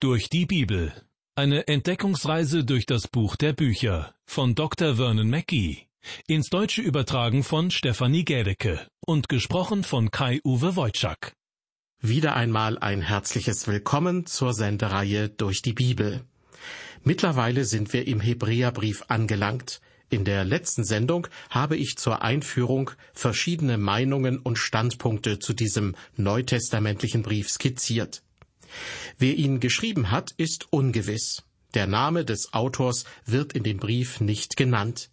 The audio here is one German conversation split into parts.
Durch die Bibel. Eine Entdeckungsreise durch das Buch der Bücher von Dr. Vernon Mackey. Ins Deutsche übertragen von Stefanie Gädecke und gesprochen von Kai-Uwe Wojczak. Wieder einmal ein herzliches Willkommen zur Sendereihe Durch die Bibel. Mittlerweile sind wir im Hebräerbrief angelangt. In der letzten Sendung habe ich zur Einführung verschiedene Meinungen und Standpunkte zu diesem neutestamentlichen Brief skizziert. Wer ihn geschrieben hat, ist ungewiss. Der Name des Autors wird in dem Brief nicht genannt.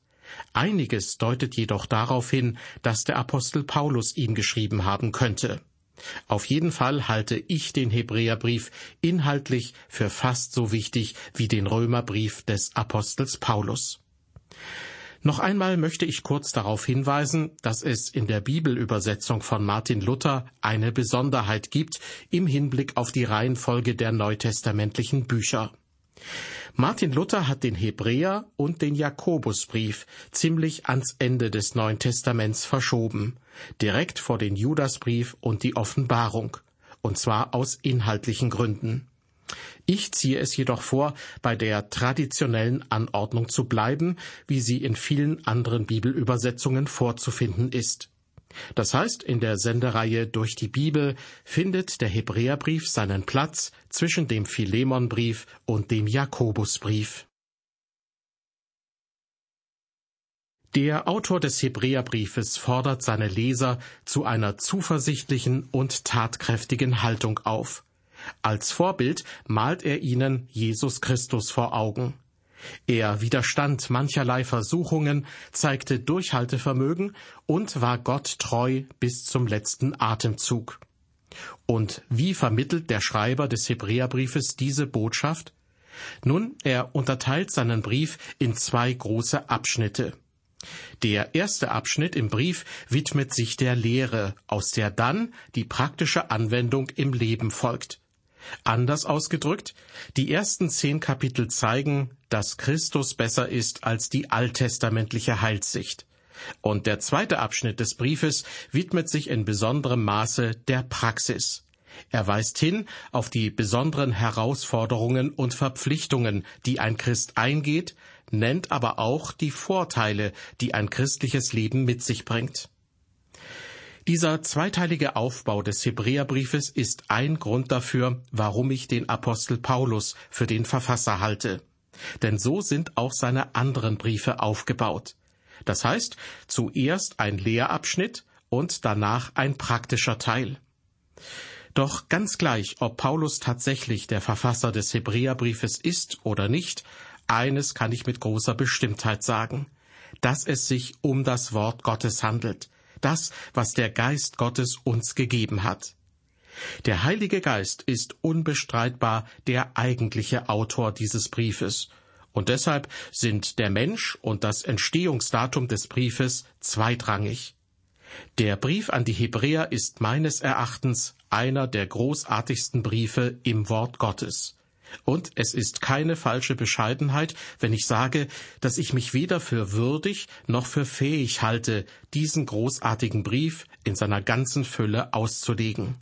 Einiges deutet jedoch darauf hin, dass der Apostel Paulus ihn geschrieben haben könnte. Auf jeden Fall halte ich den Hebräerbrief inhaltlich für fast so wichtig wie den Römerbrief des Apostels Paulus. Noch einmal möchte ich kurz darauf hinweisen, dass es in der Bibelübersetzung von Martin Luther eine Besonderheit gibt im Hinblick auf die Reihenfolge der neutestamentlichen Bücher. Martin Luther hat den Hebräer und den Jakobusbrief ziemlich ans Ende des Neuen Testaments verschoben, direkt vor den Judasbrief und die Offenbarung, und zwar aus inhaltlichen Gründen. Ich ziehe es jedoch vor, bei der traditionellen Anordnung zu bleiben, wie sie in vielen anderen Bibelübersetzungen vorzufinden ist. Das heißt, in der Sendereihe durch die Bibel findet der Hebräerbrief seinen Platz zwischen dem Philemonbrief und dem Jakobusbrief. Der Autor des Hebräerbriefes fordert seine Leser zu einer zuversichtlichen und tatkräftigen Haltung auf. Als Vorbild malt er ihnen Jesus Christus vor Augen. Er widerstand mancherlei Versuchungen, zeigte Durchhaltevermögen und war Gott treu bis zum letzten Atemzug. Und wie vermittelt der Schreiber des Hebräerbriefes diese Botschaft? Nun, er unterteilt seinen Brief in zwei große Abschnitte. Der erste Abschnitt im Brief widmet sich der Lehre, aus der dann die praktische Anwendung im Leben folgt. Anders ausgedrückt, die ersten zehn Kapitel zeigen, dass Christus besser ist als die alttestamentliche Heilssicht. Und der zweite Abschnitt des Briefes widmet sich in besonderem Maße der Praxis. Er weist hin auf die besonderen Herausforderungen und Verpflichtungen, die ein Christ eingeht, nennt aber auch die Vorteile, die ein christliches Leben mit sich bringt. Dieser zweiteilige Aufbau des Hebräerbriefes ist ein Grund dafür, warum ich den Apostel Paulus für den Verfasser halte. Denn so sind auch seine anderen Briefe aufgebaut. Das heißt, zuerst ein Lehrabschnitt und danach ein praktischer Teil. Doch ganz gleich, ob Paulus tatsächlich der Verfasser des Hebräerbriefes ist oder nicht, eines kann ich mit großer Bestimmtheit sagen, dass es sich um das Wort Gottes handelt, das, was der Geist Gottes uns gegeben hat. Der Heilige Geist ist unbestreitbar der eigentliche Autor dieses Briefes, und deshalb sind der Mensch und das Entstehungsdatum des Briefes zweitrangig. Der Brief an die Hebräer ist meines Erachtens einer der großartigsten Briefe im Wort Gottes. Und es ist keine falsche Bescheidenheit, wenn ich sage, dass ich mich weder für würdig noch für fähig halte, diesen großartigen Brief in seiner ganzen Fülle auszulegen.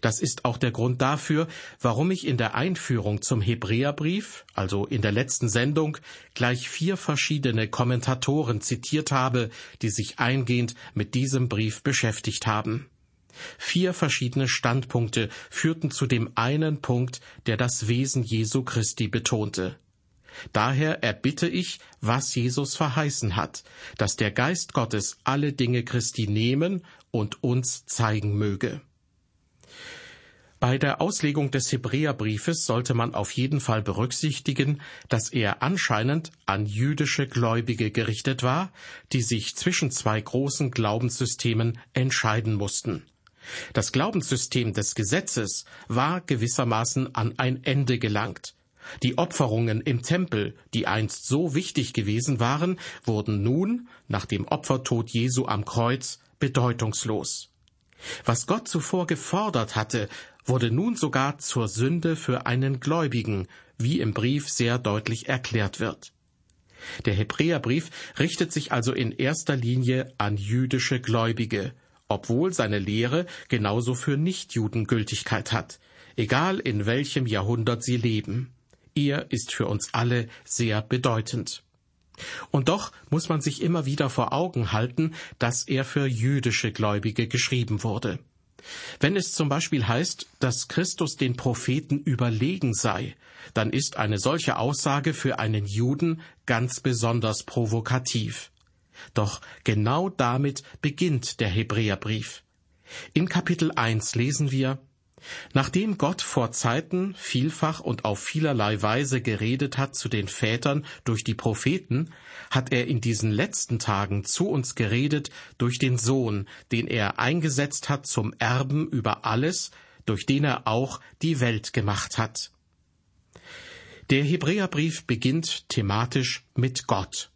Das ist auch der Grund dafür, warum ich in der Einführung zum Hebräerbrief, also in der letzten Sendung, gleich vier verschiedene Kommentatoren zitiert habe, die sich eingehend mit diesem Brief beschäftigt haben. Vier verschiedene Standpunkte führten zu dem einen Punkt, der das Wesen Jesu Christi betonte. Daher erbitte ich, was Jesus verheißen hat, dass der Geist Gottes alle Dinge Christi nehmen und uns zeigen möge. Bei der Auslegung des Hebräerbriefes sollte man auf jeden Fall berücksichtigen, dass er anscheinend an jüdische Gläubige gerichtet war, die sich zwischen zwei großen Glaubenssystemen entscheiden mussten. Das Glaubenssystem des Gesetzes war gewissermaßen an ein Ende gelangt. Die Opferungen im Tempel, die einst so wichtig gewesen waren, wurden nun, nach dem Opfertod Jesu am Kreuz, bedeutungslos. Was Gott zuvor gefordert hatte, wurde nun sogar zur Sünde für einen Gläubigen, wie im Brief sehr deutlich erklärt wird. Der Hebräerbrief richtet sich also in erster Linie an jüdische Gläubige, obwohl seine Lehre genauso für Nichtjuden Gültigkeit hat. egal in welchem Jahrhundert sie leben. Er ist für uns alle sehr bedeutend. Und doch muss man sich immer wieder vor Augen halten, dass er für jüdische Gläubige geschrieben wurde. Wenn es zum Beispiel heißt, dass Christus den Propheten überlegen sei, dann ist eine solche Aussage für einen Juden ganz besonders provokativ. Doch genau damit beginnt der Hebräerbrief. In Kapitel 1 lesen wir, Nachdem Gott vor Zeiten vielfach und auf vielerlei Weise geredet hat zu den Vätern durch die Propheten, hat er in diesen letzten Tagen zu uns geredet durch den Sohn, den er eingesetzt hat zum Erben über alles, durch den er auch die Welt gemacht hat. Der Hebräerbrief beginnt thematisch mit Gott.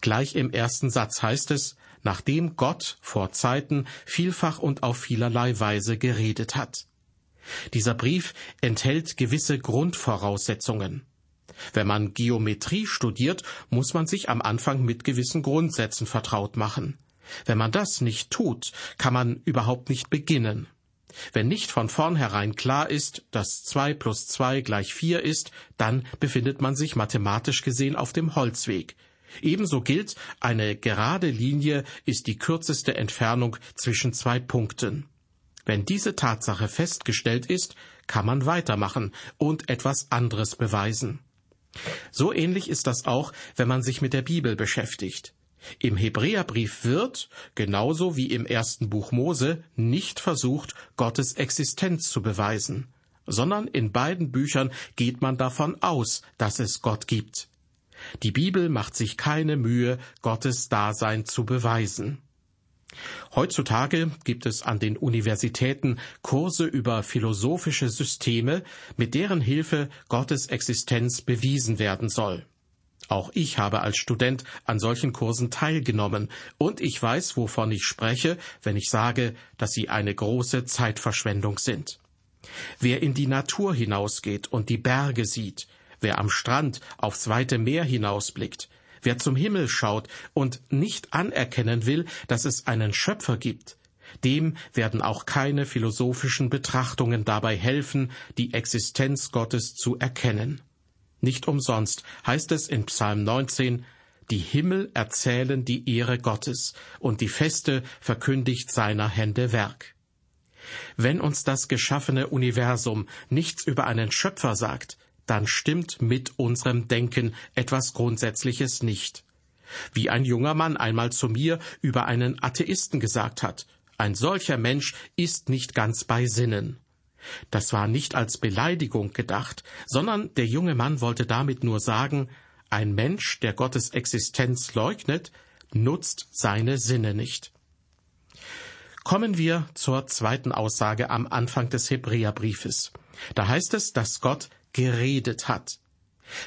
Gleich im ersten Satz heißt es, nachdem Gott vor Zeiten vielfach und auf vielerlei Weise geredet hat. Dieser Brief enthält gewisse Grundvoraussetzungen. Wenn man Geometrie studiert, muss man sich am Anfang mit gewissen Grundsätzen vertraut machen. Wenn man das nicht tut, kann man überhaupt nicht beginnen. Wenn nicht von vornherein klar ist, dass zwei plus zwei gleich vier ist, dann befindet man sich mathematisch gesehen auf dem Holzweg. Ebenso gilt, eine gerade Linie ist die kürzeste Entfernung zwischen zwei Punkten. Wenn diese Tatsache festgestellt ist, kann man weitermachen und etwas anderes beweisen. So ähnlich ist das auch, wenn man sich mit der Bibel beschäftigt. Im Hebräerbrief wird, genauso wie im ersten Buch Mose, nicht versucht, Gottes Existenz zu beweisen, sondern in beiden Büchern geht man davon aus, dass es Gott gibt. Die Bibel macht sich keine Mühe, Gottes Dasein zu beweisen. Heutzutage gibt es an den Universitäten Kurse über philosophische Systeme, mit deren Hilfe Gottes Existenz bewiesen werden soll. Auch ich habe als Student an solchen Kursen teilgenommen, und ich weiß, wovon ich spreche, wenn ich sage, dass sie eine große Zeitverschwendung sind. Wer in die Natur hinausgeht und die Berge sieht, wer am Strand aufs weite Meer hinausblickt, Wer zum Himmel schaut und nicht anerkennen will, dass es einen Schöpfer gibt, dem werden auch keine philosophischen Betrachtungen dabei helfen, die Existenz Gottes zu erkennen. Nicht umsonst heißt es in Psalm 19, die Himmel erzählen die Ehre Gottes und die Feste verkündigt seiner Hände Werk. Wenn uns das geschaffene Universum nichts über einen Schöpfer sagt, dann stimmt mit unserem Denken etwas Grundsätzliches nicht. Wie ein junger Mann einmal zu mir über einen Atheisten gesagt hat, ein solcher Mensch ist nicht ganz bei Sinnen. Das war nicht als Beleidigung gedacht, sondern der junge Mann wollte damit nur sagen, ein Mensch, der Gottes Existenz leugnet, nutzt seine Sinne nicht. Kommen wir zur zweiten Aussage am Anfang des Hebräerbriefes. Da heißt es, dass Gott geredet hat.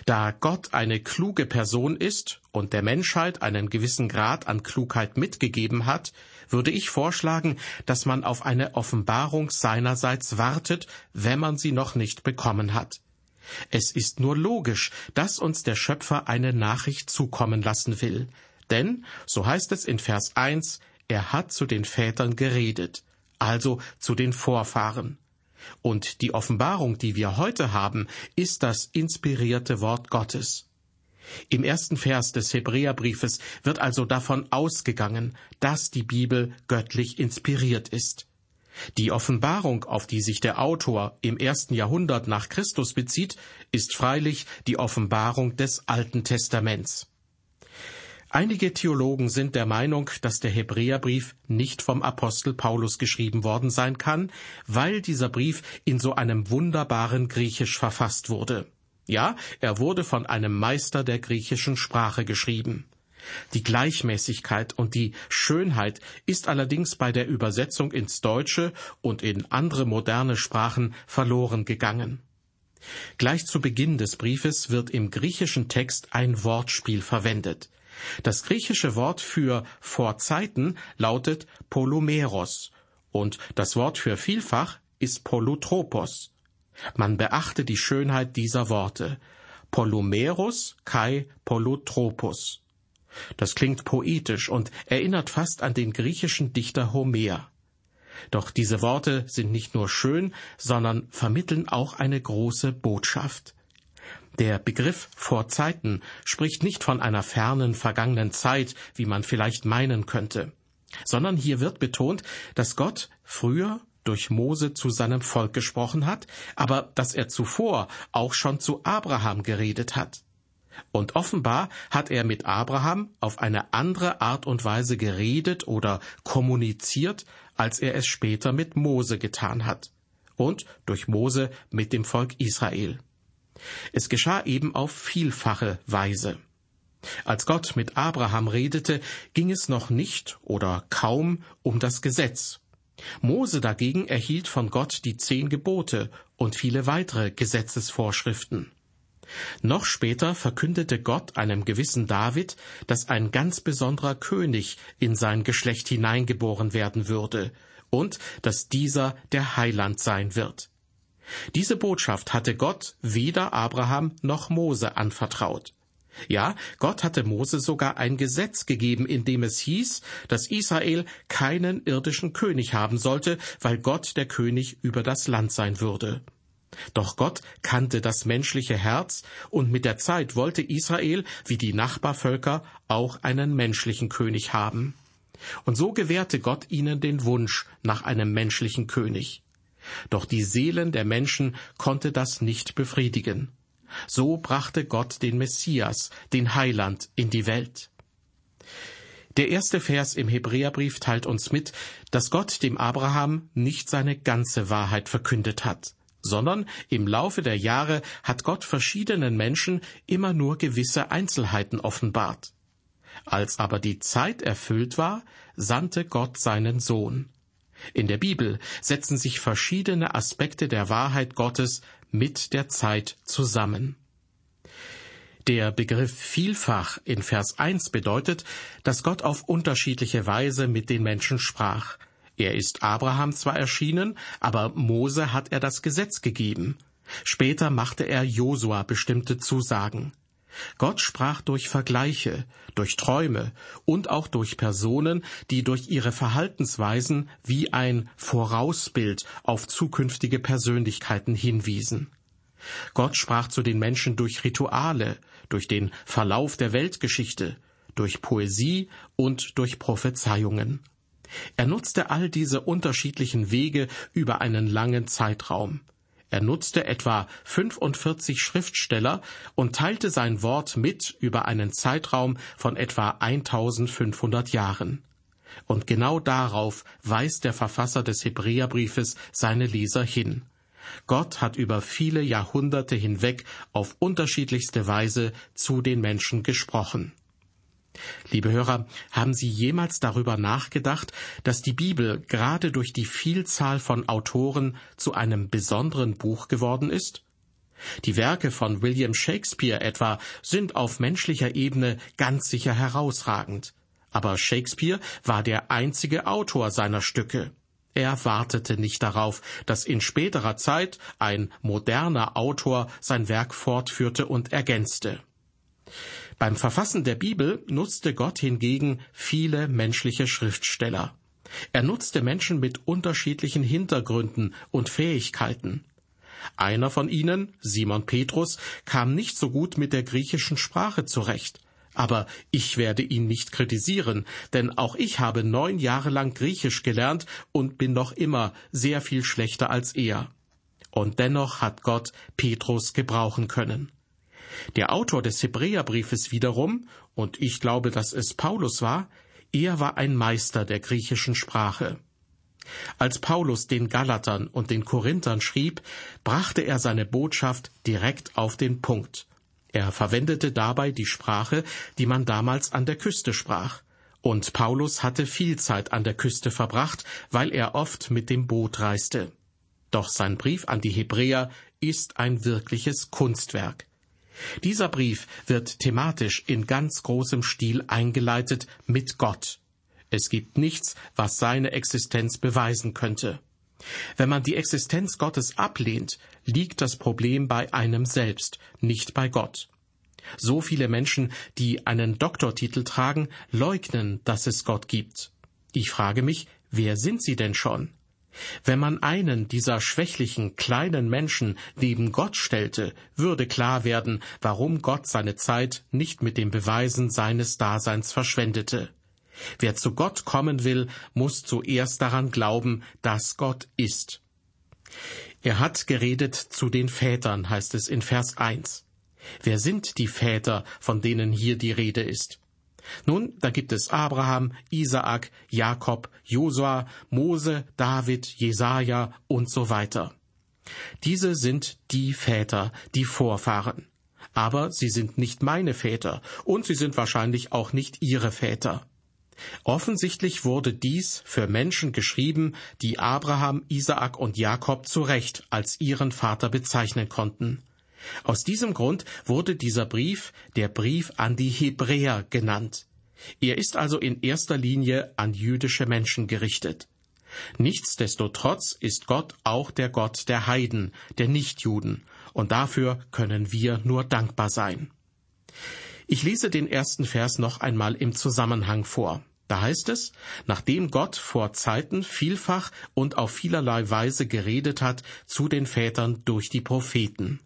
Da Gott eine kluge Person ist und der Menschheit einen gewissen Grad an Klugheit mitgegeben hat, würde ich vorschlagen, dass man auf eine Offenbarung seinerseits wartet, wenn man sie noch nicht bekommen hat. Es ist nur logisch, dass uns der Schöpfer eine Nachricht zukommen lassen will. Denn, so heißt es in Vers 1, er hat zu den Vätern geredet, also zu den Vorfahren. Und die Offenbarung, die wir heute haben, ist das inspirierte Wort Gottes. Im ersten Vers des Hebräerbriefes wird also davon ausgegangen, dass die Bibel göttlich inspiriert ist. Die Offenbarung, auf die sich der Autor im ersten Jahrhundert nach Christus bezieht, ist freilich die Offenbarung des Alten Testaments. Einige Theologen sind der Meinung, dass der Hebräerbrief nicht vom Apostel Paulus geschrieben worden sein kann, weil dieser Brief in so einem wunderbaren Griechisch verfasst wurde. Ja, er wurde von einem Meister der griechischen Sprache geschrieben. Die Gleichmäßigkeit und die Schönheit ist allerdings bei der Übersetzung ins Deutsche und in andere moderne Sprachen verloren gegangen. Gleich zu Beginn des Briefes wird im griechischen Text ein Wortspiel verwendet. Das griechische Wort für vor Zeiten lautet Polumeros und das Wort für vielfach ist Polutropos. Man beachte die Schönheit dieser Worte. Polumeros kai Polutropos. Das klingt poetisch und erinnert fast an den griechischen Dichter Homer. Doch diese Worte sind nicht nur schön, sondern vermitteln auch eine große Botschaft. Der Begriff vor Zeiten spricht nicht von einer fernen vergangenen Zeit, wie man vielleicht meinen könnte, sondern hier wird betont, dass Gott früher durch Mose zu seinem Volk gesprochen hat, aber dass er zuvor auch schon zu Abraham geredet hat. Und offenbar hat er mit Abraham auf eine andere Art und Weise geredet oder kommuniziert, als er es später mit Mose getan hat. Und durch Mose mit dem Volk Israel. Es geschah eben auf vielfache Weise. Als Gott mit Abraham redete, ging es noch nicht oder kaum um das Gesetz. Mose dagegen erhielt von Gott die zehn Gebote und viele weitere Gesetzesvorschriften. Noch später verkündete Gott einem gewissen David, dass ein ganz besonderer König in sein Geschlecht hineingeboren werden würde und dass dieser der Heiland sein wird. Diese Botschaft hatte Gott weder Abraham noch Mose anvertraut. Ja, Gott hatte Mose sogar ein Gesetz gegeben, in dem es hieß, dass Israel keinen irdischen König haben sollte, weil Gott der König über das Land sein würde. Doch Gott kannte das menschliche Herz, und mit der Zeit wollte Israel, wie die Nachbarvölker, auch einen menschlichen König haben. Und so gewährte Gott ihnen den Wunsch nach einem menschlichen König. Doch die Seelen der Menschen konnte das nicht befriedigen. So brachte Gott den Messias, den Heiland, in die Welt. Der erste Vers im Hebräerbrief teilt uns mit, dass Gott dem Abraham nicht seine ganze Wahrheit verkündet hat sondern im Laufe der Jahre hat Gott verschiedenen Menschen immer nur gewisse Einzelheiten offenbart. Als aber die Zeit erfüllt war, sandte Gott seinen Sohn. In der Bibel setzen sich verschiedene Aspekte der Wahrheit Gottes mit der Zeit zusammen. Der Begriff vielfach in Vers 1 bedeutet, dass Gott auf unterschiedliche Weise mit den Menschen sprach, er ist Abraham zwar erschienen, aber Mose hat er das Gesetz gegeben. Später machte er Josua bestimmte Zusagen. Gott sprach durch Vergleiche, durch Träume und auch durch Personen, die durch ihre Verhaltensweisen wie ein Vorausbild auf zukünftige Persönlichkeiten hinwiesen. Gott sprach zu den Menschen durch Rituale, durch den Verlauf der Weltgeschichte, durch Poesie und durch Prophezeiungen. Er nutzte all diese unterschiedlichen Wege über einen langen Zeitraum. Er nutzte etwa 45 Schriftsteller und teilte sein Wort mit über einen Zeitraum von etwa 1500 Jahren. Und genau darauf weist der Verfasser des Hebräerbriefes seine Leser hin. Gott hat über viele Jahrhunderte hinweg auf unterschiedlichste Weise zu den Menschen gesprochen. Liebe Hörer, haben Sie jemals darüber nachgedacht, dass die Bibel gerade durch die Vielzahl von Autoren zu einem besonderen Buch geworden ist? Die Werke von William Shakespeare etwa sind auf menschlicher Ebene ganz sicher herausragend. Aber Shakespeare war der einzige Autor seiner Stücke. Er wartete nicht darauf, dass in späterer Zeit ein moderner Autor sein Werk fortführte und ergänzte. Beim Verfassen der Bibel nutzte Gott hingegen viele menschliche Schriftsteller. Er nutzte Menschen mit unterschiedlichen Hintergründen und Fähigkeiten. Einer von ihnen, Simon Petrus, kam nicht so gut mit der griechischen Sprache zurecht. Aber ich werde ihn nicht kritisieren, denn auch ich habe neun Jahre lang Griechisch gelernt und bin noch immer sehr viel schlechter als er. Und dennoch hat Gott Petrus gebrauchen können. Der Autor des Hebräerbriefes wiederum, und ich glaube, dass es Paulus war, er war ein Meister der griechischen Sprache. Als Paulus den Galatern und den Korinthern schrieb, brachte er seine Botschaft direkt auf den Punkt. Er verwendete dabei die Sprache, die man damals an der Küste sprach. Und Paulus hatte viel Zeit an der Küste verbracht, weil er oft mit dem Boot reiste. Doch sein Brief an die Hebräer ist ein wirkliches Kunstwerk. Dieser Brief wird thematisch in ganz großem Stil eingeleitet mit Gott. Es gibt nichts, was seine Existenz beweisen könnte. Wenn man die Existenz Gottes ablehnt, liegt das Problem bei einem selbst, nicht bei Gott. So viele Menschen, die einen Doktortitel tragen, leugnen, dass es Gott gibt. Ich frage mich, wer sind sie denn schon? Wenn man einen dieser schwächlichen kleinen Menschen neben Gott stellte, würde klar werden, warum Gott seine Zeit nicht mit dem Beweisen seines Daseins verschwendete. Wer zu Gott kommen will, muss zuerst daran glauben, dass Gott ist. Er hat geredet zu den Vätern, heißt es in Vers 1. Wer sind die Väter, von denen hier die Rede ist? Nun, da gibt es Abraham, Isaak, Jakob, Josua, Mose, David, Jesaja und so weiter. Diese sind die Väter, die Vorfahren. Aber sie sind nicht meine Väter und sie sind wahrscheinlich auch nicht ihre Väter. Offensichtlich wurde dies für Menschen geschrieben, die Abraham, Isaak und Jakob zu Recht als ihren Vater bezeichnen konnten. Aus diesem Grund wurde dieser Brief der Brief an die Hebräer genannt. Er ist also in erster Linie an jüdische Menschen gerichtet. Nichtsdestotrotz ist Gott auch der Gott der Heiden, der Nichtjuden, und dafür können wir nur dankbar sein. Ich lese den ersten Vers noch einmal im Zusammenhang vor. Da heißt es, nachdem Gott vor Zeiten vielfach und auf vielerlei Weise geredet hat zu den Vätern durch die Propheten.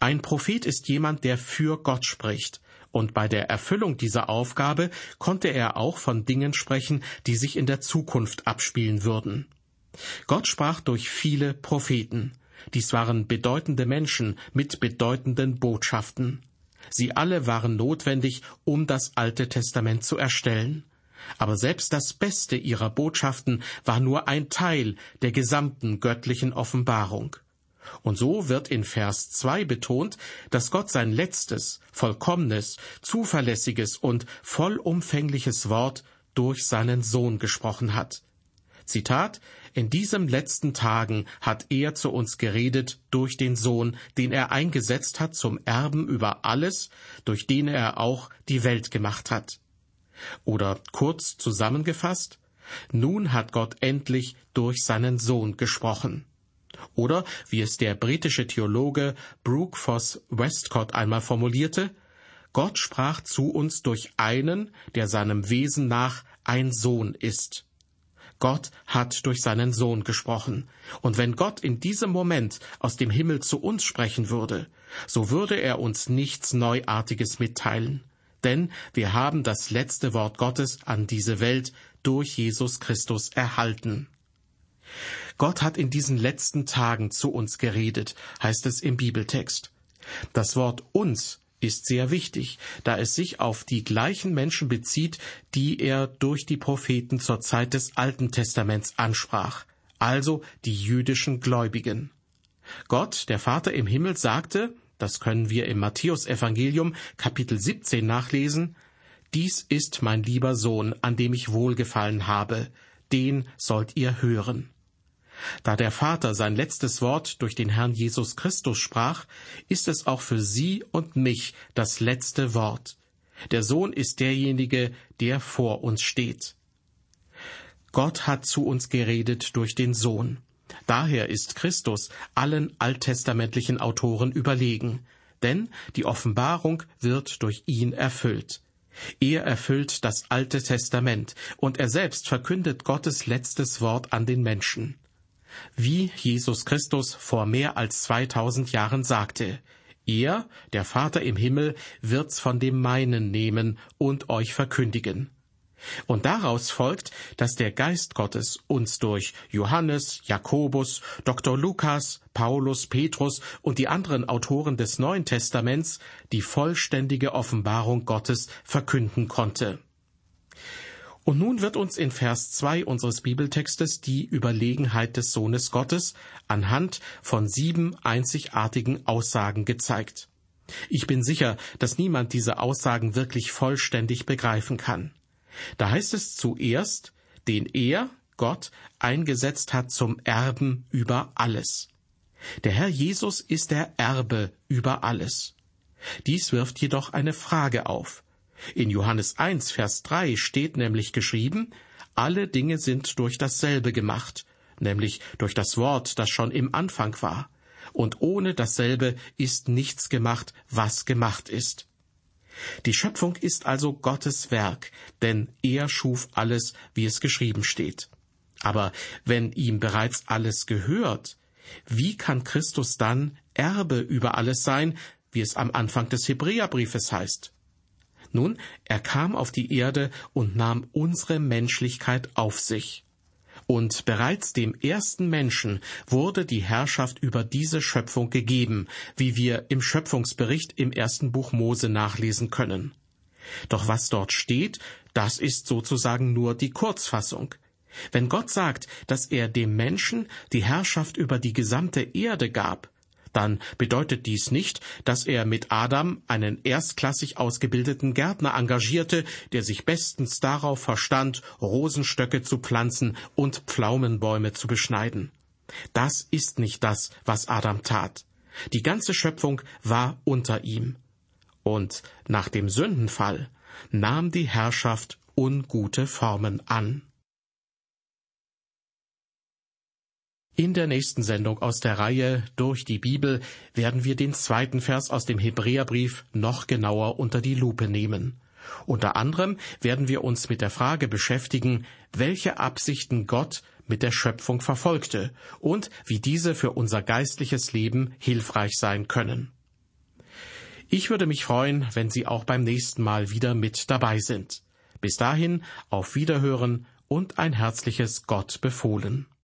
Ein Prophet ist jemand, der für Gott spricht, und bei der Erfüllung dieser Aufgabe konnte er auch von Dingen sprechen, die sich in der Zukunft abspielen würden. Gott sprach durch viele Propheten. Dies waren bedeutende Menschen mit bedeutenden Botschaften. Sie alle waren notwendig, um das Alte Testament zu erstellen. Aber selbst das Beste ihrer Botschaften war nur ein Teil der gesamten göttlichen Offenbarung. Und so wird in Vers 2 betont, dass Gott sein letztes, vollkommenes, zuverlässiges und vollumfängliches Wort durch seinen Sohn gesprochen hat. Zitat In diesem letzten Tagen hat er zu uns geredet durch den Sohn, den er eingesetzt hat zum Erben über alles, durch den er auch die Welt gemacht hat. Oder kurz zusammengefasst, nun hat Gott endlich durch seinen Sohn gesprochen. Oder, wie es der britische Theologe Brooke Foss Westcott einmal formulierte, Gott sprach zu uns durch einen, der seinem Wesen nach ein Sohn ist. Gott hat durch seinen Sohn gesprochen. Und wenn Gott in diesem Moment aus dem Himmel zu uns sprechen würde, so würde er uns nichts Neuartiges mitteilen. Denn wir haben das letzte Wort Gottes an diese Welt durch Jesus Christus erhalten. Gott hat in diesen letzten Tagen zu uns geredet, heißt es im Bibeltext. Das Wort uns ist sehr wichtig, da es sich auf die gleichen Menschen bezieht, die er durch die Propheten zur Zeit des Alten Testaments ansprach, also die jüdischen Gläubigen. Gott, der Vater im Himmel, sagte, das können wir im Matthäusevangelium Kapitel 17 nachlesen, dies ist mein lieber Sohn, an dem ich wohlgefallen habe, den sollt ihr hören. Da der Vater sein letztes Wort durch den Herrn Jesus Christus sprach, ist es auch für Sie und mich das letzte Wort. Der Sohn ist derjenige, der vor uns steht. Gott hat zu uns geredet durch den Sohn. Daher ist Christus allen alttestamentlichen Autoren überlegen, denn die Offenbarung wird durch ihn erfüllt. Er erfüllt das Alte Testament und er selbst verkündet Gottes letztes Wort an den Menschen wie Jesus Christus vor mehr als 2000 Jahren sagte, er, der Vater im Himmel, wird's von dem meinen nehmen und euch verkündigen. Und daraus folgt, dass der Geist Gottes uns durch Johannes, Jakobus, Dr. Lukas, Paulus, Petrus und die anderen Autoren des Neuen Testaments die vollständige Offenbarung Gottes verkünden konnte. Und nun wird uns in Vers 2 unseres Bibeltextes die Überlegenheit des Sohnes Gottes anhand von sieben einzigartigen Aussagen gezeigt. Ich bin sicher, dass niemand diese Aussagen wirklich vollständig begreifen kann. Da heißt es zuerst, den er, Gott, eingesetzt hat zum Erben über alles. Der Herr Jesus ist der Erbe über alles. Dies wirft jedoch eine Frage auf. In Johannes 1, Vers 3 steht nämlich geschrieben, alle Dinge sind durch dasselbe gemacht, nämlich durch das Wort, das schon im Anfang war. Und ohne dasselbe ist nichts gemacht, was gemacht ist. Die Schöpfung ist also Gottes Werk, denn er schuf alles, wie es geschrieben steht. Aber wenn ihm bereits alles gehört, wie kann Christus dann Erbe über alles sein, wie es am Anfang des Hebräerbriefes heißt? Nun, er kam auf die Erde und nahm unsere Menschlichkeit auf sich. Und bereits dem ersten Menschen wurde die Herrschaft über diese Schöpfung gegeben, wie wir im Schöpfungsbericht im ersten Buch Mose nachlesen können. Doch was dort steht, das ist sozusagen nur die Kurzfassung. Wenn Gott sagt, dass er dem Menschen die Herrschaft über die gesamte Erde gab, dann bedeutet dies nicht, dass er mit Adam einen erstklassig ausgebildeten Gärtner engagierte, der sich bestens darauf verstand, Rosenstöcke zu pflanzen und Pflaumenbäume zu beschneiden. Das ist nicht das, was Adam tat. Die ganze Schöpfung war unter ihm. Und nach dem Sündenfall nahm die Herrschaft ungute Formen an. In der nächsten Sendung aus der Reihe Durch die Bibel werden wir den zweiten Vers aus dem Hebräerbrief noch genauer unter die Lupe nehmen. Unter anderem werden wir uns mit der Frage beschäftigen, welche Absichten Gott mit der Schöpfung verfolgte und wie diese für unser geistliches Leben hilfreich sein können. Ich würde mich freuen, wenn Sie auch beim nächsten Mal wieder mit dabei sind. Bis dahin auf Wiederhören und ein herzliches Gott befohlen.